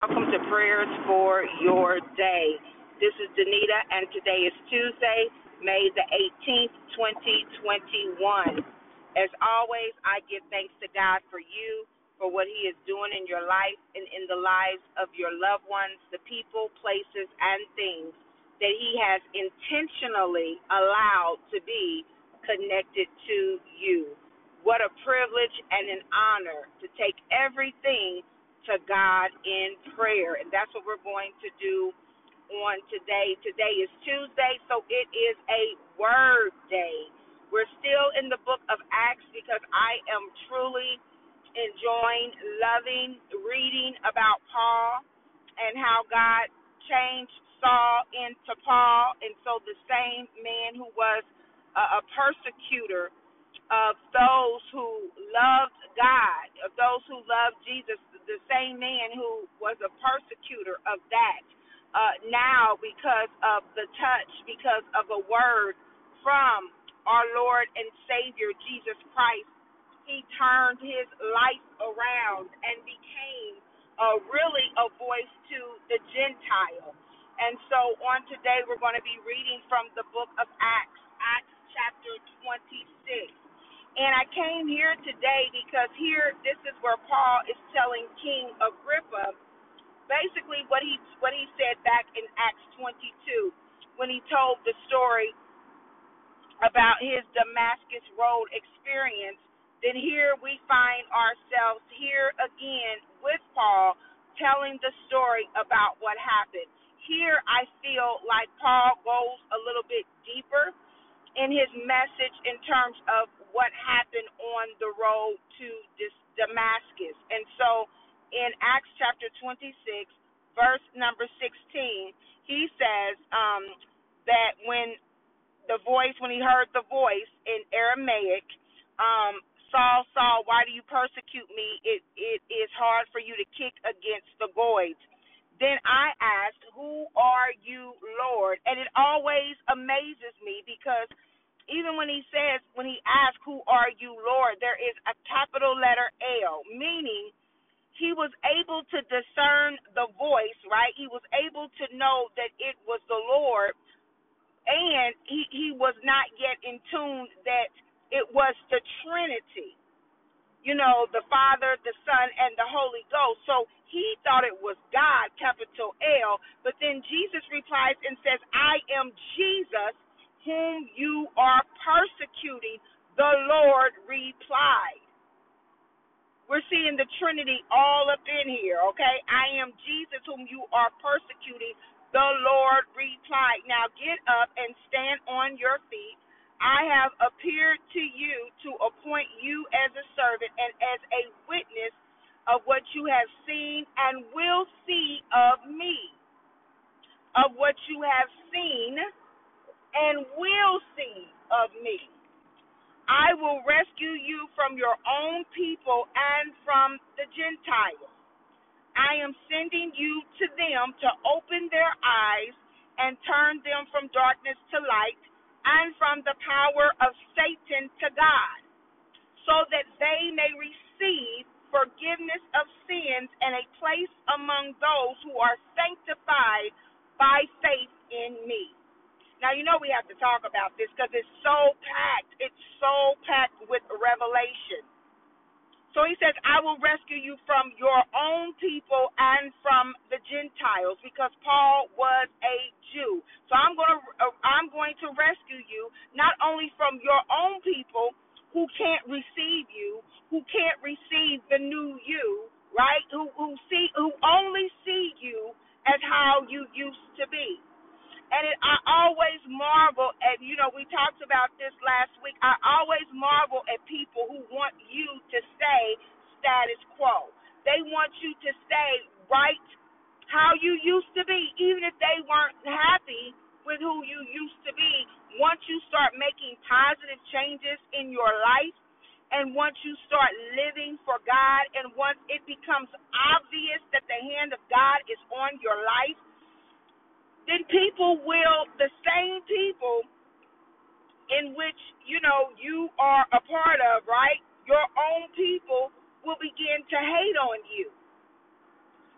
Welcome to prayers for your day. This is Danita, and today is Tuesday, May the 18th, 2021. As always, I give thanks to God for you, for what He is doing in your life and in the lives of your loved ones, the people, places, and things that He has intentionally allowed to be connected to you. What a privilege and an honor to take everything to God in prayer. And that's what we're going to do on today. Today is Tuesday, so it is a word day. We're still in the book of Acts because I am truly enjoying, loving, reading about Paul and how God changed Saul into Paul. And so the same man who was a, a persecutor of those who loved God, of those who loved Jesus, the same man who was a persecutor of that, uh, now because of the touch, because of a word from our Lord and Savior Jesus Christ, he turned his life around and became uh, really a voice to the Gentile. And so on today, we're going to be reading from the book of Acts, Acts chapter 26. And I came here today because here, this is where Paul is telling King Agrippa basically what he what he said back in Acts 22 when he told the story about his Damascus Road experience. Then here we find ourselves here again with Paul telling the story about what happened. Here I feel like Paul goes a little bit deeper in his message in terms of what happened on the road to Damascus. And so in Acts chapter 26, verse number 16, he says um, that when the voice, when he heard the voice in Aramaic, um, Saul, Saul, why do you persecute me? It it is hard for you to kick against the goads. Then I asked, Who are you, Lord? And it always amazes me because even when he says, when he asks, Who are you, Lord? there is a capital letter L, meaning he was able to discern the voice, right? He was able to know that it was the Lord, and he, he was not yet in tune that it was the Trinity you know, the Father, the Son, and the Holy Ghost. So he thought it was God, capital L. But then Jesus replies and says, I am Jesus whom you are persecuting. The Lord replied. We're seeing the Trinity all up in here, okay? I am Jesus whom you are persecuting. The Lord replied. Now get up and stand on your feet. I have appeared to you to appoint you as a servant and as a witness of what you have seen and will see of me. Of what you have seen and will see of me. I will rescue you from your own people and from the Gentiles. I am sending you to them to open their eyes and turn them from darkness to light and from the power of Satan to God, so that they may receive forgiveness of sins and a place among those who are sanctified by faith in me. Now, you know we have to talk about this because it's so packed. It's so packed with revelation. So he says, I will rescue you from your own people and from the Gentiles because Paul was a Jew. So I'm going to uh, I'm going to rescue you not only from your own people who can't receive you, who can't receive the new you, right? Who who see who only see you as how you used to be. And it, I always marvel at, you know, we talked about this last week. I always marvel at people who want you to stay status quo. They want you to stay right how you used to be, even if they weren't happy with who you used to be. Once you start making positive changes in your life, and once you start living for God, and once it becomes obvious that the hand of God is on your life, then people will, the same people in which, you know, you are a part of, right? Your own people will begin to hate on you.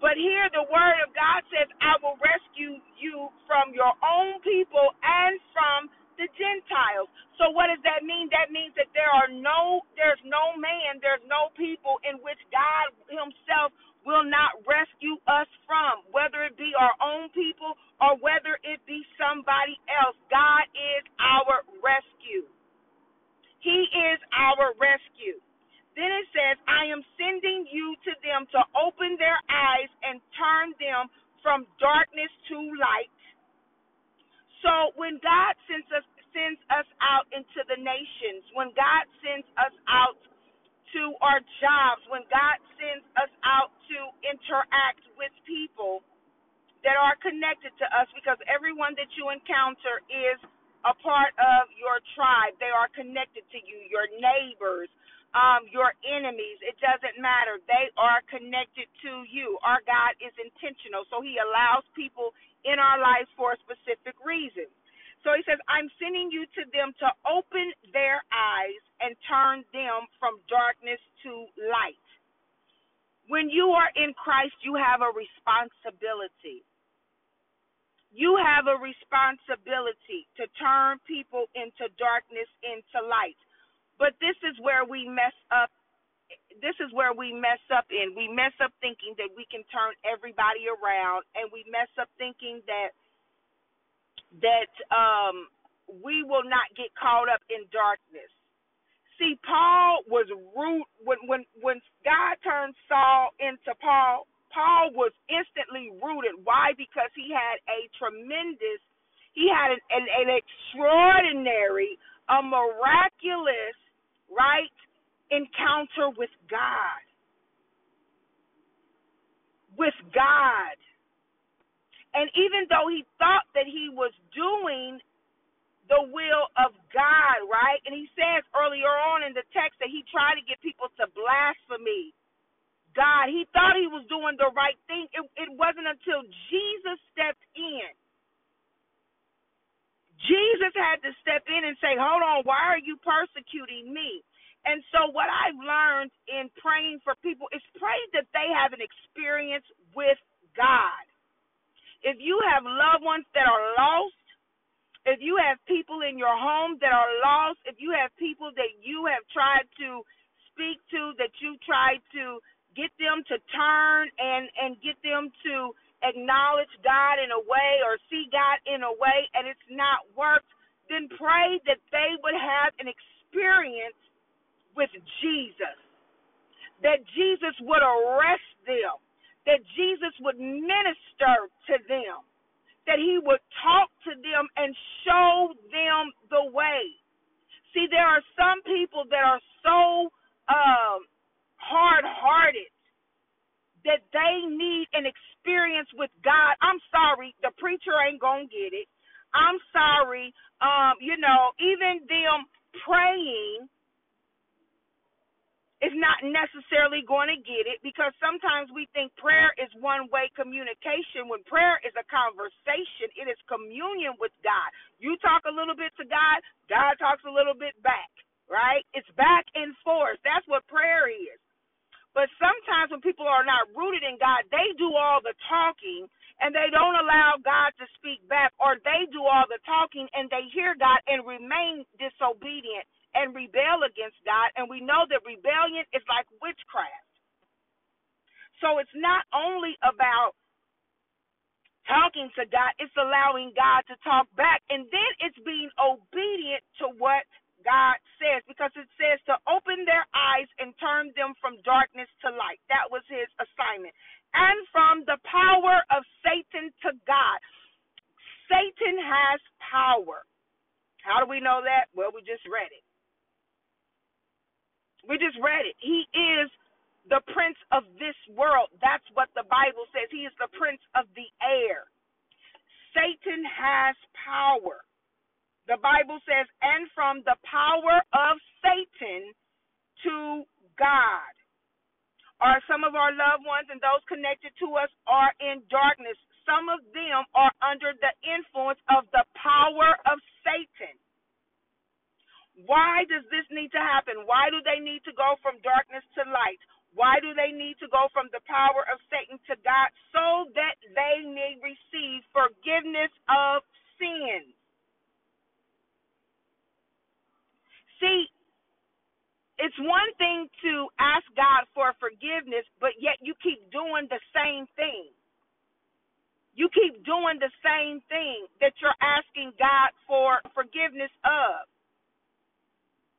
But here the word of God says, I will rescue you from your own people and from the Gentiles. So what does that mean? That means that there are no there's no man, there's no people in which God himself will not rescue us from, whether it be our own people or whether it be somebody else. God is our rescue. He is our rescue. Then it says, I am sending you to them to open their eyes and turn them from darkness to light. So when God sends us sends us out into the nations, when God sends us out to our jobs, when God sends us out to interact with people that are connected to us, because everyone that you encounter is a part of your tribe. They are connected to you, your neighbors, um, your enemies. It doesn't matter. They are connected to you. Our God is intentional, so He allows people in our lives for a specific reason. So He says, I'm sending you to them to open their eyes and turn them from darkness to light. When you are in Christ, you have a responsibility. You have a responsibility to turn people into darkness into light. But this is where we mess up. This is where we mess up in. We mess up thinking that we can turn everybody around, and we mess up thinking that that um, we will not get caught up in darkness. See, Paul was root when when when God turned Saul into Paul. Paul was instantly rooted. Why? Because he had a tremendous, he had an, an, an extraordinary, a miraculous right encounter with God. With God. And even though he thought that he was doing the will of God, right? And he says earlier on in the text that he tried to get people to blaspheme God. He thought he was doing the right thing. It, it wasn't until Jesus stepped in. Jesus had to step in and say, Hold on, why are you persecuting me? And so, what I've learned in praying for people is pray that they have an experience with God. If you have loved ones that are lost, if you have people in your home that are lost, if you have people that you have tried to speak to, that you tried to get them to turn and and get them to acknowledge God in a way or see God in a way and it's not worked, then pray that they would have an experience with Jesus. That Jesus would arrest them. That Jesus would minister to them. That he would talk to them and show them the way. See, there are some people that are so um, hard hearted that they need an experience with God. I'm sorry, the preacher ain't gonna get it. I'm sorry, um, you know, even them praying is not necessarily going to get it because sometimes we think prayer is one way communication when prayer is a conversation. It is communion with god. You talk a little bit to god god talks a little bit back right? It's back and forth. That's what prayer is. But sometimes when people are not rooted in god they do all the talking and they don't allow God to speak back, or they do all the talking and they hear God and remain disobedient and rebel against God. And we know that rebellion is like witchcraft. So it's not only about talking to God, it's allowing God to talk back. And then it's being obedient to what God says, because it says to open their eyes and turn them from darkness to light. That was his assignment. And from the power of Satan to God. Satan has power. How do we know that? Well, we just read it. We just read it. He is the prince of this world. That's what the Bible says. He is the prince of the air. Satan has power. The Bible says, and from the power of Satan to God. Are some of our loved ones and those connected to us are in darkness. Some of them are under the influence of the power of Satan. Why does this need to happen? Why do they need to go from darkness to light? Why do they need to go from the power of Satan to God so that they may receive forgiveness of sins. See, it's one thing to ask God for forgiveness, but yet you keep doing the same thing. You keep doing the same thing that you're asking God for forgiveness of.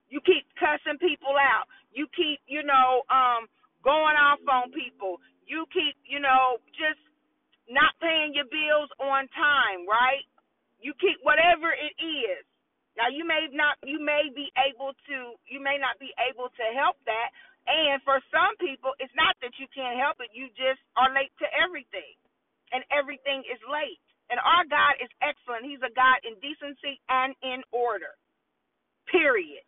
You keep cussing people out. You keep, you know, um, going off on people. You keep, you know, just not paying your bills on time, right? You keep whatever it is. Now you may not you may be able to you may not be able to help that. And for some people it's not that you can't help it, you just are late to everything. And everything is late. And our God is excellent. He's a God in decency and in order. Period.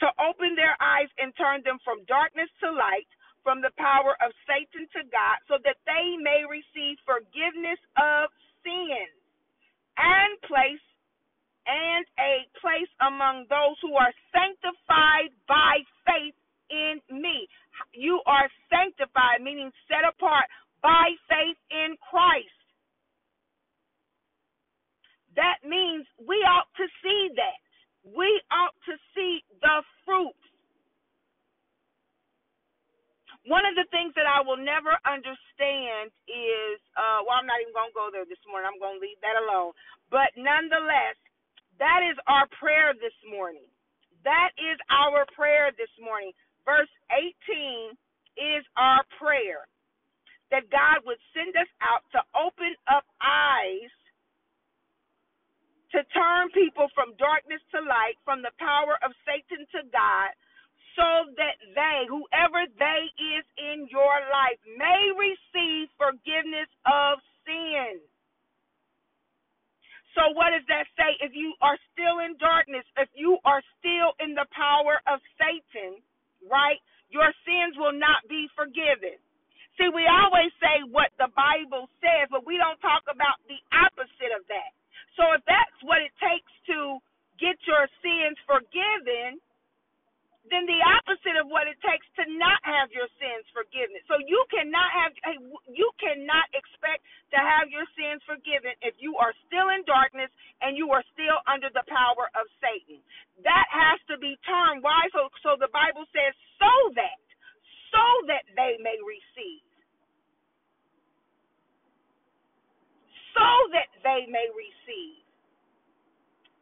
So open their eyes and turn them from darkness to light, from the power of Satan to God, so that they may receive forgiveness of sins and place and a place among those who are sanctified by faith in me. You are sanctified, meaning set apart by faith in Christ. That means we ought to see that we ought to see the fruit. One of the things that I will never understand is, uh, well, I'm not even going to go there this morning. I'm going to leave that alone. But nonetheless, that is our prayer this morning. That is our prayer this morning. Verse 18 is our prayer that God would send us out to open up eyes to turn people from darkness to light, from the power of Satan to God, so that they, whoever they is in your life, may receive forgiveness of sin. So, what does that say? If you are still in darkness, if you are still in the power of Satan, right, your sins will not be forgiven. See, we always say what the Bible says, but we don't talk about the opposite of that. So if that's what it takes to get your sins forgiven, then the opposite of what it takes to not have your sins forgiven. So you cannot have you cannot expect to have your sins forgiven if you are still in darkness and you are still under the power of Satan. That has to be turned. Why? So so the Bible says so that so that they may receive. So that they may receive.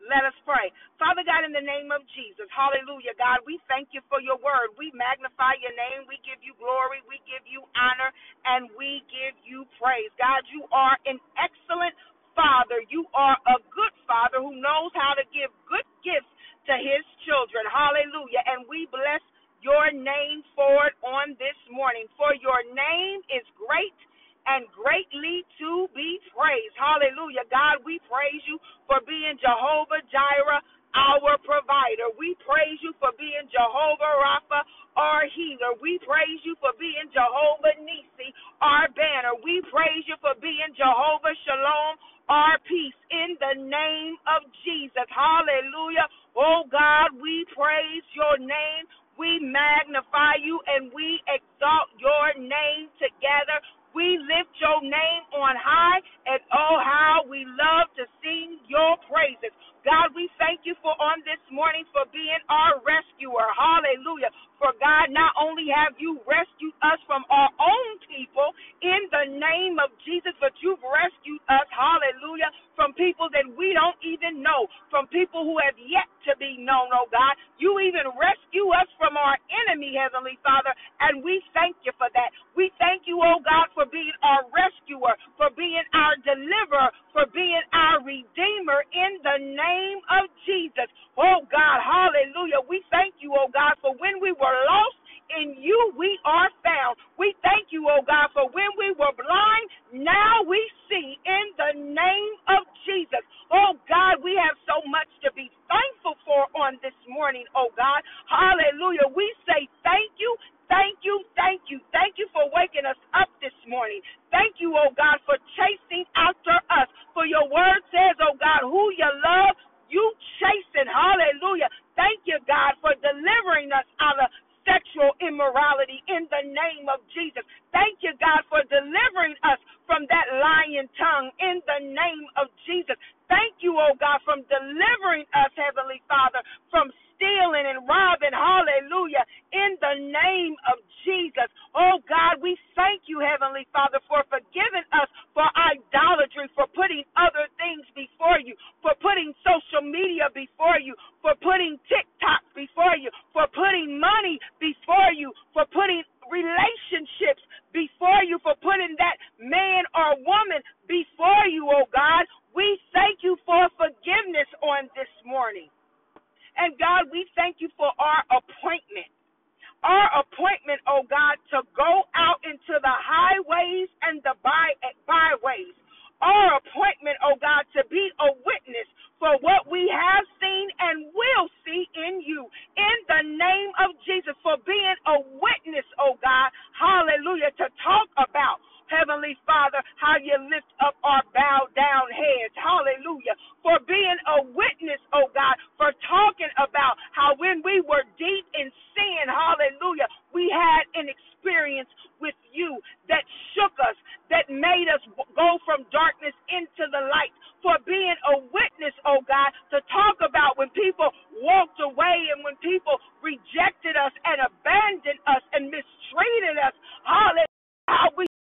Let us pray. Father God, in the name of Jesus, hallelujah, God, we thank you for your word. We magnify your name. We give you glory. We give you honor. And we give you praise. God, you are an excellent Father. You are a good Father who knows how to give good gifts to his children. Hallelujah. And we bless your name for it on this morning. For your name is great and greatly to be praised. Hallelujah. God, we praise you for being Jehovah Jireh, our provider. We praise you for being Jehovah Rapha, our healer. We praise you for being Jehovah Nisi, our banner. We praise you for being Jehovah Shalom, our peace. In the name of Jesus. Hallelujah. Oh God, we praise your name. We magnify you and we exalt your name together. We lift your name on high, and oh, how we love to sing your praises. God, we thank you for on this morning for being our rescuer. Hallelujah. For God, not only have you rescued us from our own people in the name of Jesus, but you've rescued us, hallelujah, from people that we don't even know, from people who have yet to be known, oh God. You even rescue us from our enemy, Heavenly Father, and we thank you for that. We thank you, oh God, for being our rescuer, for being our deliverer, for being our redeemer in the name of Jesus. Oh God, hallelujah. We thank you, oh God, for when we were lost, in you we are found. We thank you, oh God, for when we were blind, now we see in the name of Jesus. Oh God, we have so much to be thankful for on this morning, oh God. Hallelujah. We say thank you, Thank you, thank you, thank you for waking us up this morning. Thank you, oh God, for chasing after us. For your word says, oh God, who you love, you chasing. Hallelujah. Thank you, God, for delivering us out of sexual immorality in the name of Jesus. Thank you, God, for delivering us from that lying tongue in the name of Jesus. Thank you, oh God, from delivering us, Heavenly Father, from stealing and robbing. Hallelujah. In the name of Jesus. Oh God, we thank you, Heavenly Father, for forgiving us for idolatry, for putting other things before you, for putting social media before you, for putting TikTok before you, for putting money before you, for putting relationships before you, for putting that man or woman before you, oh God. We thank you for forgiveness on this morning. And God, we thank you for our appointment. Our appointment, oh God, to go out into the highways and the by, byways. Our appointment, oh God, to be a witness for what we have seen and will see in you. In the name of Jesus, for being a witness, oh God, hallelujah, to talk about Heavenly Father, how you lift up our bowed down heads. Hallelujah. For being a witness, oh God, for talking about how when we were deep in sin, hallelujah, we had an experience with you that shook us, that made us go from darkness into the light. For being a witness, oh God, to talk about when people walked away and when people rejected us and abandoned I wish